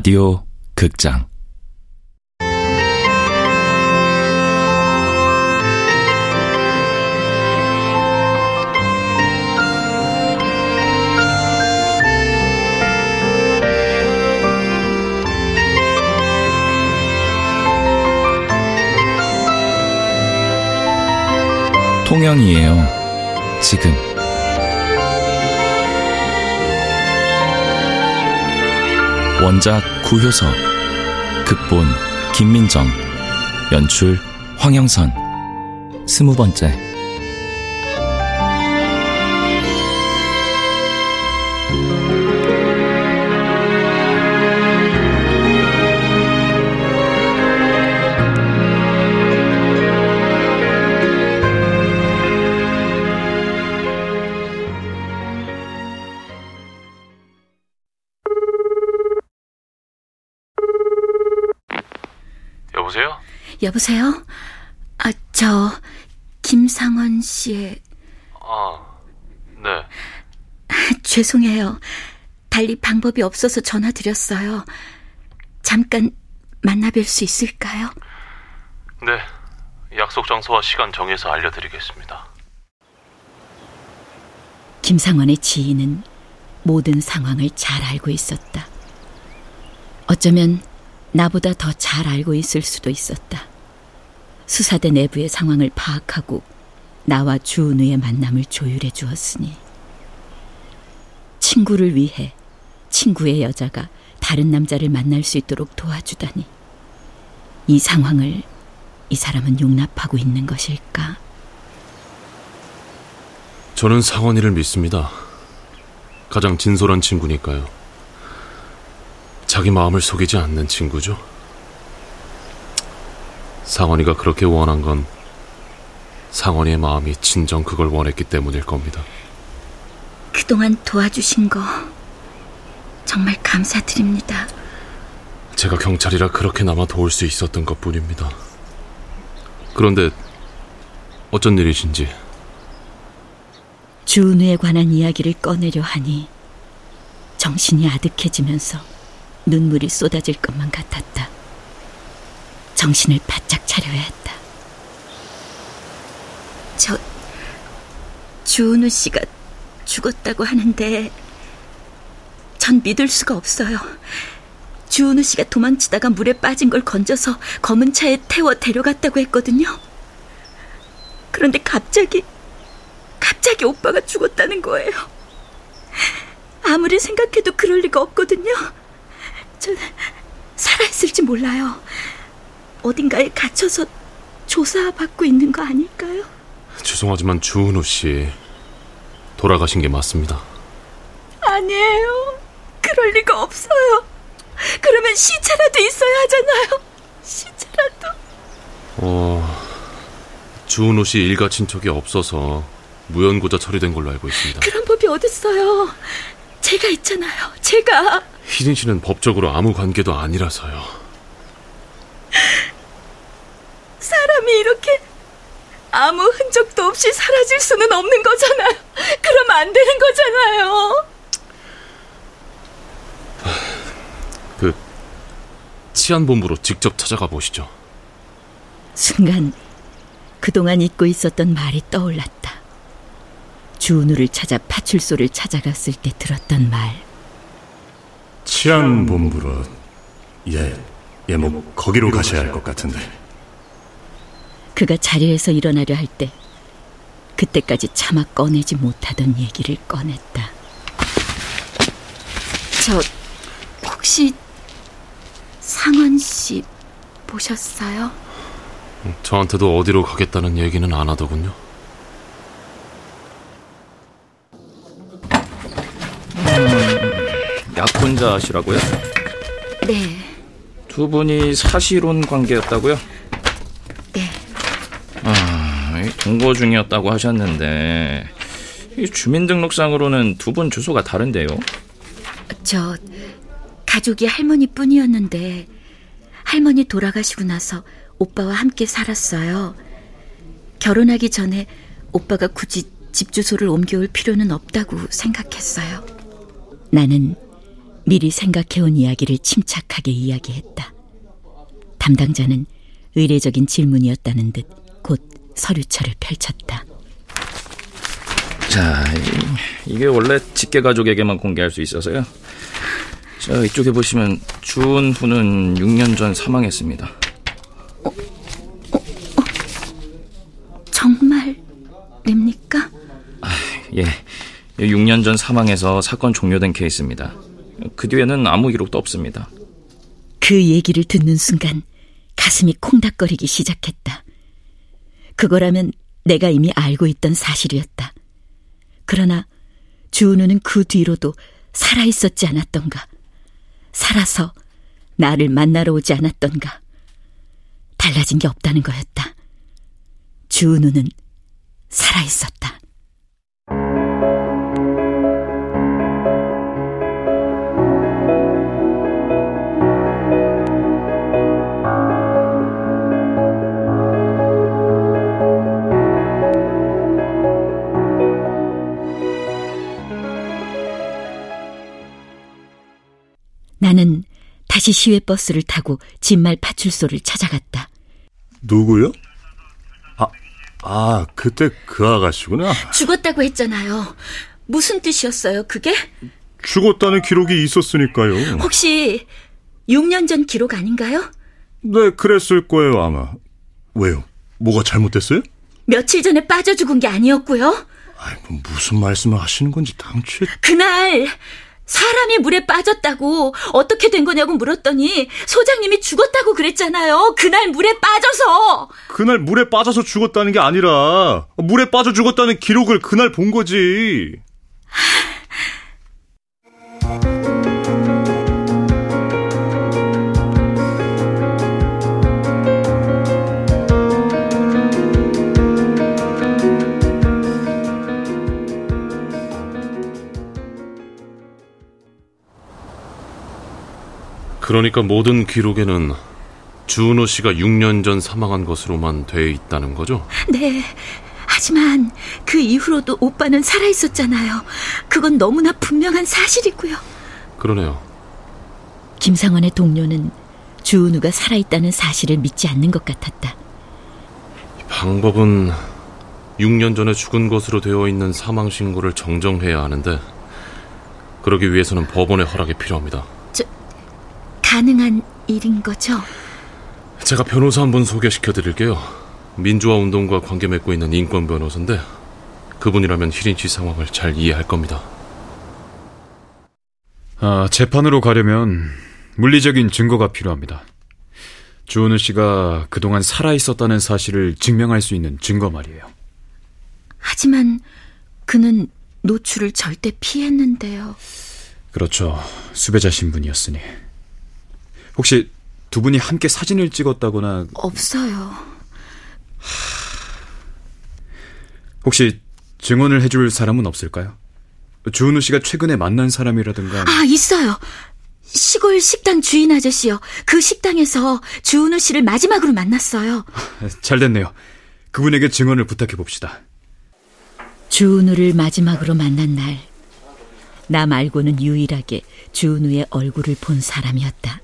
라디오 극장 통영이에요. 지금. 원작 구효석, 극본 김민정, 연출 황영선, 스무 번째. 여보세요? 여보세요? 아, 저, 김상원 씨의, 아, 네. 죄송해요. 달리 방법이 없어서 전화 드렸어요. 잠깐 만나뵐 수 있을까요? 네. 약속 장소와 시간 정해서 알려드리겠습니다. 김상원의 지인은 모든 상황을 잘 알고 있었다. 어쩌면 나보다 더 잘 알고 있을 수도 있었다. 수사대 내부의 상황을 파악하고 나와 주은우의 만남을 조율해 주었으니 친구를 위해 친구의 여자가 다른 남자를 만날 수 있도록 도와주다니 이 상황을 이 사람은 용납하고 있는 것일까? 저는 상원이를 믿습니다. 가장 진솔한 친구니까요. 자기 마음을 속이지 않는 친구죠. 상원이가 그렇게 원한 건 상원이의 마음이 진정 그걸 원했기 때문일 겁니다. 그동안 도와주신 거 정말 감사드립니다. 제가 경찰이라 그렇게나마 도울 수 있었던 것 뿐입니다. 그런데 어쩐 일이신지 주은우에 관한 이야기를 꺼내려 하니 정신이 아득해지면서 눈물이 쏟아질 것만 같았다. 정신을 바짝 차려야 했다. 저 주은우 씨가 죽었다고 하는데 전 믿을 수가 없어요. 주은우 씨가 도망치다가 물에 빠진 걸 건져서 검은 차에 태워 데려갔다고 했거든요. 그런데 갑자기 갑자기 오빠가 죽었다는 거예요. 아무리 생각해도 그럴 리가 없거든요. 전 살아있을지 몰라요. 어딘가에 갇혀서 조사받고 있는 거 아닐까요? 죄송하지만 주은우 씨 돌아가신 게 맞습니다. 아니에요. 그럴 리가 없어요. 그러면 시체라도 있어야 하잖아요. 시체라도. 어, 주은우 씨 일가 친척이 없어서 무연고자 처리된 걸로 알고 있습니다. 그런 법이 어딨어요. 제가 있잖아요. 제가. 희진 씨는 법적으로 아무 관계도 아니라서요. 사람이 이렇게 아무 흔적도 없이 사라질 수는 없는 거잖아요. 그러면 안 되는 거잖아요. 그 치안본부로 직접 찾아가 보시죠. 순간 그동안 잊고 있었던 말이 떠올랐다. 주은우를 찾아 파출소를 찾아갔을 때 들었던 말. 치안본부로 예, 예, 뭐 거기로 가셔야 할 것 같은데. 그가 자리에서 일어나려 할 때 그때까지 차마 꺼내지 못하던 얘기를 꺼냈다. 저 혹시 상원 씨 보셨어요? 저한테도 어디로 가겠다는 얘기는 안 하더군요. 약혼자시라고요? 네, 두 분이 사실혼 관계였다고요? 네. 아, 이 동거 중이었다고 하셨는데 이 주민등록상으로는 두 분 주소가 다른데요? 저 가족이 할머니뿐이었는데 할머니 돌아가시고 나서 오빠와 함께 살았어요. 결혼하기 전에 오빠가 굳이 집 주소를 옮겨올 필요는 없다고 생각했어요. 나는 미리 생각해온 이야기를 침착하게 이야기했다. 담당자는 의례적인 질문이었다는 듯 곧 서류처를 펼쳤다. 자, 이게 원래 직계 가족에게만 공개할 수 있어서요. 자, 이쪽에 보시면 주은 후는 6년 전 사망했습니다. 어, 어, 어. 정말입니까? 아, 예. 6년 전 사망해서 사건 종료된 케이스입니다. 그 뒤에는 아무 기록도 없습니다. 그 얘기를 듣는 순간 가슴이 콩닥거리기 시작했다. 그거라면 내가 이미 알고 있던 사실이었다. 그러나 주은우는 그 뒤로도 살아있었지 않았던가. 살아서 나를 만나러 오지 않았던가. 달라진 게 없다는 거였다. 주은우는 살아있었다. 다시 시외버스를 타고 진말 파출소를 찾아갔다. 누구요? 아, 아, 그때 그 아가씨구나. 죽었다고 했잖아요. 무슨 뜻이었어요, 그게? 죽었다는 기록이 있었으니까요. 혹시 6년 전 기록 아닌가요? 네, 그랬을 거예요, 아마. 왜요? 뭐가 잘못됐어요? 며칠 전에 빠져 죽은 게 아니었고요. 아이, 뭐 무슨 말씀을 하시는 건지 당최... 그날 사람이 물에 빠졌다고 어떻게 된 거냐고 물었더니 소장님이 죽었다고 그랬잖아요. 그날 물에 빠져서. 그날 물에 빠져서 죽었다는 게 아니라 물에 빠져 죽었다는 기록을 그날 본 거지. 그러니까 모든 기록에는 주은호 씨가 6년 전 사망한 것으로만 돼 있다는 거죠? 네. 하지만 그 이후로도 오빠는 살아 있었잖아요. 그건 너무나 분명한 사실이고요. 그러네요. 김상원의 동료는 주은우가 살아있다는 사실을 믿지 않는 것 같았다. 방법은 6년 전에 죽은 것으로 되어 있는 사망 신고를 정정해야 하는데 그러기 위해서는 법원의 허락이 필요합니다. 가능한 일인 거죠? 제가 변호사 한 분 소개시켜 드릴게요. 민주화 운동과 관계 맺고 있는 인권 변호사인데 그분이라면 희린 씨 상황을 잘 이해할 겁니다. 아, 재판으로 가려면 물리적인 증거가 필요합니다. 주은우 씨가 그동안 살아 있었다는 사실을 증명할 수 있는 증거 말이에요. 하지만 그는 노출을 절대 피했는데요. 그렇죠. 수배자 신분이었으니. 혹시 두 분이 함께 사진을 찍었다거나 없어요. 혹시 증언을 해줄 사람은 없을까요? 주은우 씨가 최근에 만난 사람이라든가 아 있어요. 시골 식당 주인 아저씨요. 그 식당에서 주은우 씨를 마지막으로 만났어요. 잘 됐네요. 그분에게 증언을 부탁해 봅시다. 주은우를 마지막으로 만난 날, 나 말고는 유일하게 주은우의 얼굴을 본 사람이었다.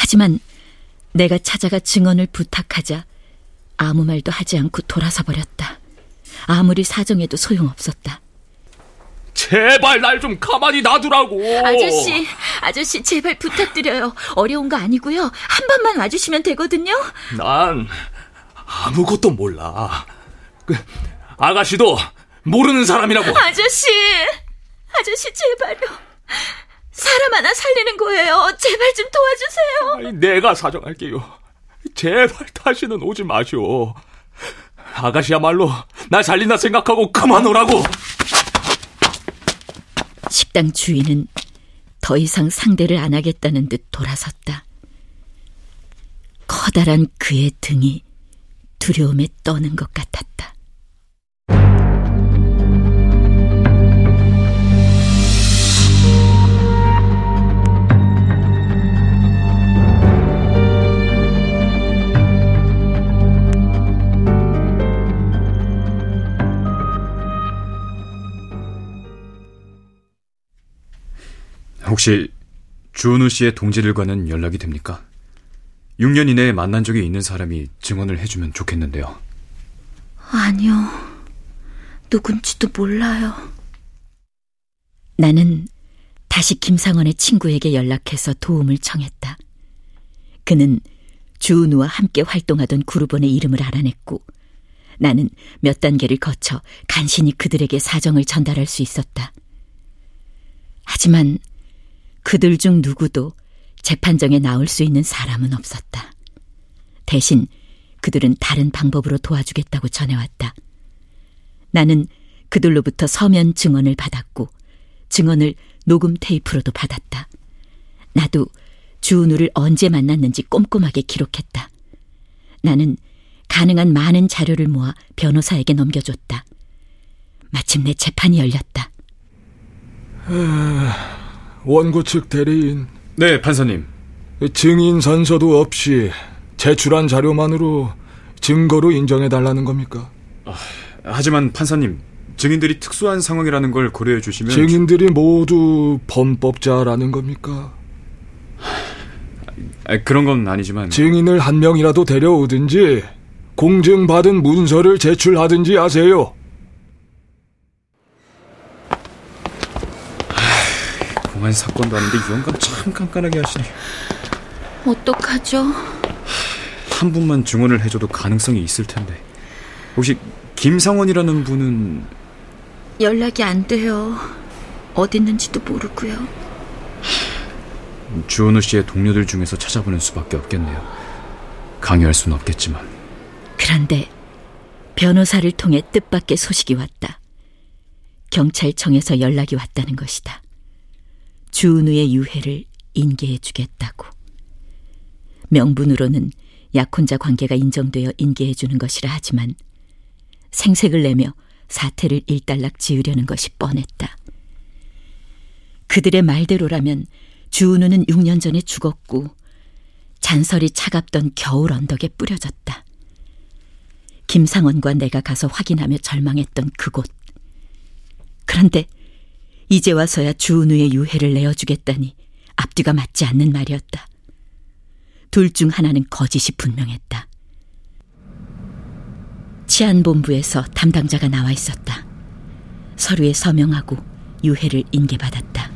하지만 내가 찾아가 증언을 부탁하자 아무 말도 하지 않고 돌아서 버렸다. 아무리 사정해도 소용없었다. 제발 날 좀 가만히 놔두라고. 아저씨, 아저씨 제발 부탁드려요. 어려운 거 아니고요. 한 번만 와주시면 되거든요. 난 아무것도 몰라. 그 아가씨도 모르는 사람이라고. 아저씨, 아저씨 제발요. 사람 하나 살리는 거예요. 제발 좀 도와주세요. 아니, 내가 사정할게요. 제발 다시는 오지 마시오. 아가씨야말로 나 살린다 생각하고 그만 오라고. 식당 주인은 더 이상 상대를 안 하겠다는 듯 돌아섰다. 커다란 그의 등이 두려움에 떠는 것 같았다. 혹시 주은우 씨의 동지들과는 연락이 됩니까? 6년 이내에 만난 적이 있는 사람이 증언을 해주면 좋겠는데요. 아니요. 누군지도 몰라요. 나는 다시 김상원의 친구에게 연락해서 도움을 청했다. 그는 주은우와 함께 활동하던 그룹원의 이름을 알아냈고 나는 몇 단계를 거쳐 간신히 그들에게 사정을 전달할 수 있었다. 하지만 그들 중 누구도 재판정에 나올 수 있는 사람은 없었다. 대신 그들은 다른 방법으로 도와주겠다고 전해왔다. 나는 그들로부터 서면 증언을 받았고 증언을 녹음 테이프로도 받았다. 나도 주은우를 언제 만났는지 꼼꼼하게 기록했다. 나는 가능한 많은 자료를 모아 변호사에게 넘겨줬다. 마침내 재판이 열렸다. 원고 측 대리인 네, 판사님. 증인 선서도 없이 제출한 자료만으로 증거로 인정해 달라는 겁니까? 하지만 판사님, 증인들이 특수한 상황이라는 걸 고려해 주시면 증인들이 모두 범법자라는 겁니까? 아, 그런 건 아니지만 증인을 한 명이라도 데려오든지 공증받은 문서를 제출하든지 하세요. 공안 사건도 아닌데 유언감 참 깐깐하게 하시네. 어떡하죠? 한 분만 증언을 해줘도 가능성이 있을 텐데. 혹시 김상원이라는 분은 연락이 안 돼요. 어디 있는지도 모르고요. 주은우 씨의 동료들 중에서 찾아보는 수밖에 없겠네요. 강요할 수는 없겠지만. 그런데 변호사를 통해 뜻밖의 소식이 왔다. 경찰청에서 연락이 왔다는 것이다. 주은우의 유해를 인계해 주겠다고. 명분으로는 약혼자 관계가 인정되어 인계해 주는 것이라 하지만 생색을 내며 사태를 일단락 지으려는 것이 뻔했다. 그들의 말대로라면 주은우는 6년 전에 죽었고 잔설이 차갑던 겨울 언덕에 뿌려졌다. 김상원과 내가 가서 확인하며 절망했던 그곳. 그런데 이제 와서야 주은우의 유해를 내어주겠다니 앞뒤가 맞지 않는 말이었다. 둘 중 하나는 거짓이 분명했다. 치안본부에서 담당자가 나와 있었다. 서류에 서명하고 유해를 인계받았다.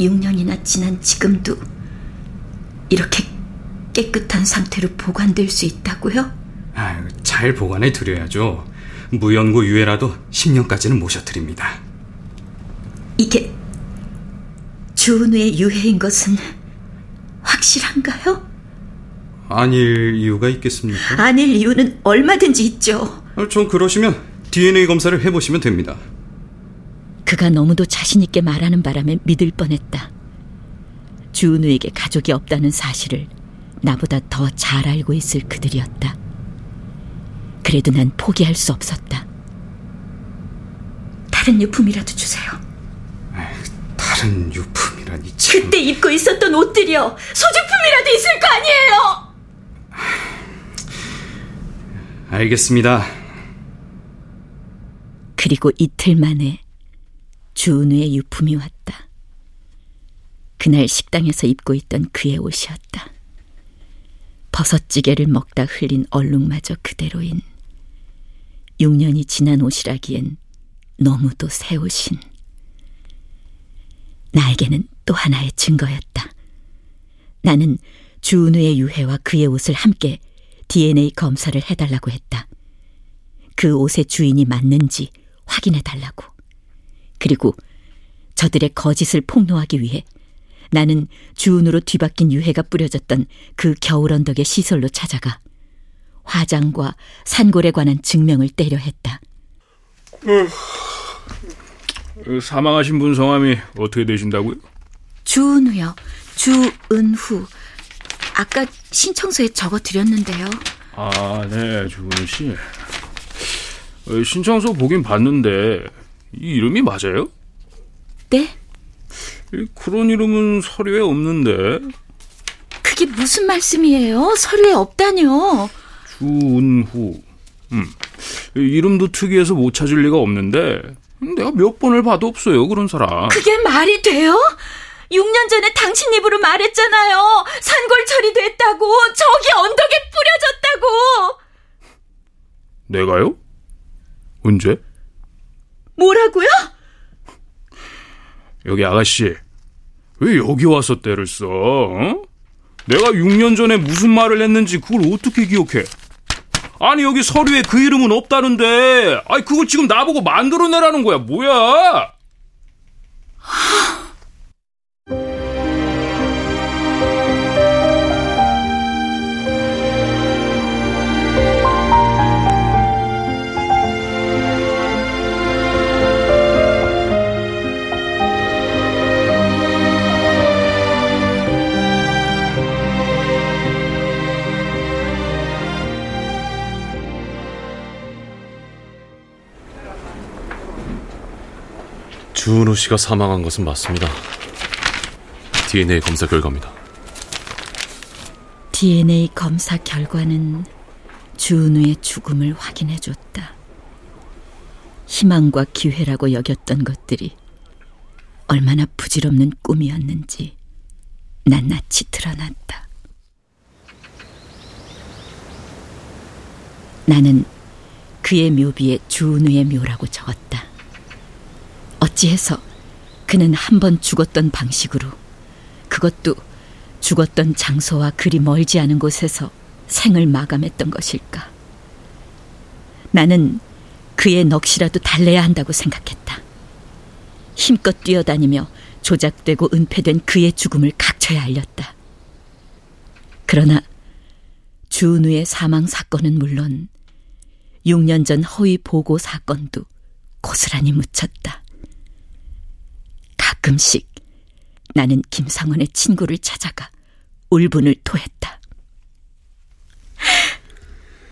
6년이나 지난 지금도 이렇게 깨끗한 상태로 보관될 수 있다고요? 아유, 잘 보관해 드려야죠. 무연고 유해라도 10년까지는 모셔드립니다. 이게 주은우의 유해인 것은 확실한가요? 아닐 이유가 있겠습니까? 아닐 이유는 얼마든지 있죠. 아, 전 그러시면 DNA 검사를 해보시면 됩니다. 그가 너무도 자신있게 말하는 바람에 믿을 뻔했다. 주은우에게 가족이 없다는 사실을 나보다 더 잘 알고 있을 그들이었다. 그래도 난 포기할 수 없었다. 다른 유품이라도 주세요. 다른 유품이라니 참. 그때 입고 있었던 옷들이요. 소지품이라도 있을 거 아니에요. 알겠습니다. 그리고 이틀 만에 주은우의 유품이 왔다. 그날 식당에서 입고 있던 그의 옷이었다. 버섯찌개를 먹다 흘린 얼룩마저 그대로인 6년이 지난 옷이라기엔 너무도 새 옷인 나에게는 또 하나의 증거였다. 나는 주은우의 유해와 그의 옷을 함께 DNA 검사를 해달라고 했다. 그 옷의 주인이 맞는지 확인해달라고. 그리고 저들의 거짓을 폭로하기 위해 나는 주은으로 뒤바뀐 유해가 뿌려졌던 그 겨울 언덕의 시설로 찾아가 화장과 산골에 관한 증명을 떼려 했다. 사망하신 분 성함이 어떻게 되신다고요? 주은우요. 주은후. 아까 신청서에 적어 드렸는데요. 아, 네, 주은우 씨. 어, 신청서 보긴 봤는데 이 이름이 맞아요? 네? 이 그런 이름은 서류에 없는데 그게 무슨 말씀이에요? 서류에 없다뇨. 주은후. 음, 이 이름도 특이해서 못 찾을 리가 없는데 내가 몇 번을 봐도 없어요 그런 사람. 그게 말이 돼요? 6년 전에 당신 입으로 말했잖아요. 산골 처리됐다고. 저기 언덕에 뿌려졌다고. 내가요? 언제? 뭐라고요? 여기 아가씨, 왜 여기 와서 때를 써? 어? 내가 6년 전에 무슨 말을 했는지 그걸 어떻게 기억해? 아니 여기 서류에 그 이름은 없다는데, 아니 그걸 지금 나보고 만들어내라는 거야, 뭐야? 주은우 씨가 사망한 것은 맞습니다. DNA 검사 결과입니다. DNA 검사 결과는 주은우의 죽음을 확인해줬다. 희망과 기회라고 여겼던 것들이 얼마나 부질없는 꿈이었는지 낱낱이 드러났다. 나는 그의 묘비에 주은우의 묘라고 적었다. 어찌해서 그는 한 번 죽었던 방식으로 그것도 죽었던 장소와 그리 멀지 않은 곳에서 생을 마감했던 것일까? 나는 그의 넋이라도 달래야 한다고 생각했다. 힘껏 뛰어다니며 조작되고 은폐된 그의 죽음을 각처에 알렸다. 그러나 주은우의 사망 사건은 물론 6년 전 허위 보고 사건도 고스란히 묻혔다. 가끔씩 나는 김상원의 친구를 찾아가 울분을 토했다.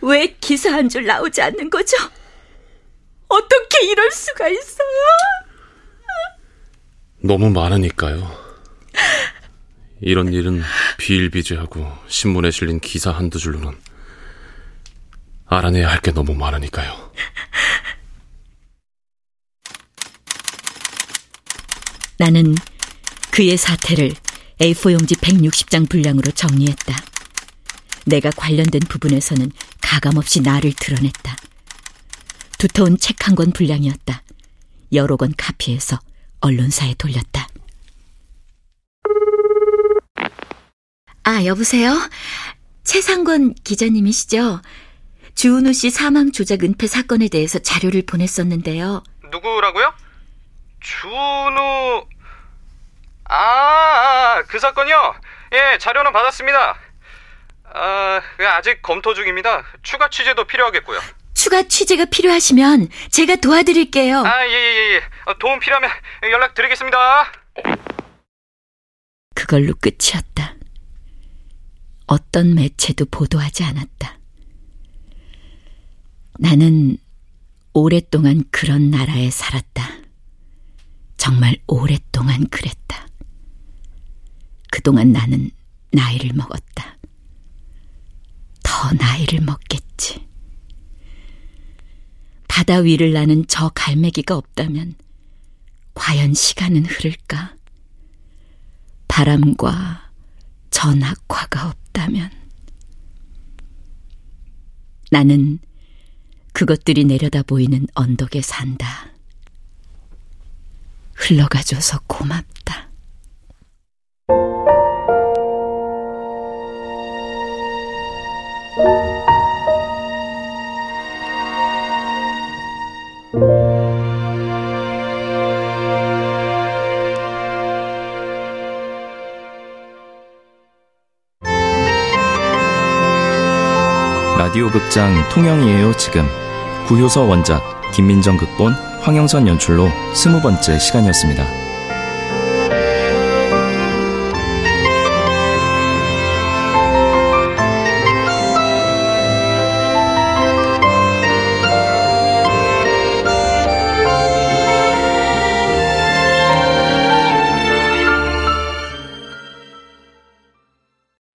왜 기사 한 줄 나오지 않는 거죠? 어떻게 이럴 수가 있어요? 너무 많으니까요. 이런 일은 비일비재하고 신문에 실린 기사 한두 줄로는 알아내야 할 게 너무 많으니까요. 나는 그의 사태를 A4 용지 160장 분량으로 정리했다. 내가 관련된 부분에서는 가감없이 나를 드러냈다. 두터운 책 한 권 분량이었다. 여러 권 카피해서 언론사에 돌렸다. 아, 여보세요? 최상권 기자님이시죠? 주은우 씨 사망 조작 은폐 사건에 대해서 자료를 보냈었는데요. 누구라고요? 준우 아, 아, 그 사건이요? 예, 자료는 받았습니다. 아, 아직 검토 중입니다. 추가 취재도 필요하겠고요. 추가 취재가 필요하시면 제가 도와드릴게요. 아, 예, 예, 예. 도움 필요하면 연락드리겠습니다. 그걸로 끝이었다. 어떤 매체도 보도하지 않았다. 나는 오랫동안 그런 나라에 살았다. 정말 오랫동안 그랬다. 그동안 나는 나이를 먹었다. 더 나이를 먹겠지. 바다 위를 나는 저 갈매기가 없다면 과연 시간은 흐를까? 바람과 저 낙화가 없다면 나는 그것들이 내려다 보이는 언덕에 산다. 흘러가줘서 고맙다. 라디오 극장 통영이에요 지금 구효서 원작 김민정 극본 황영선 연출로 스무 번째 시간이었습니다.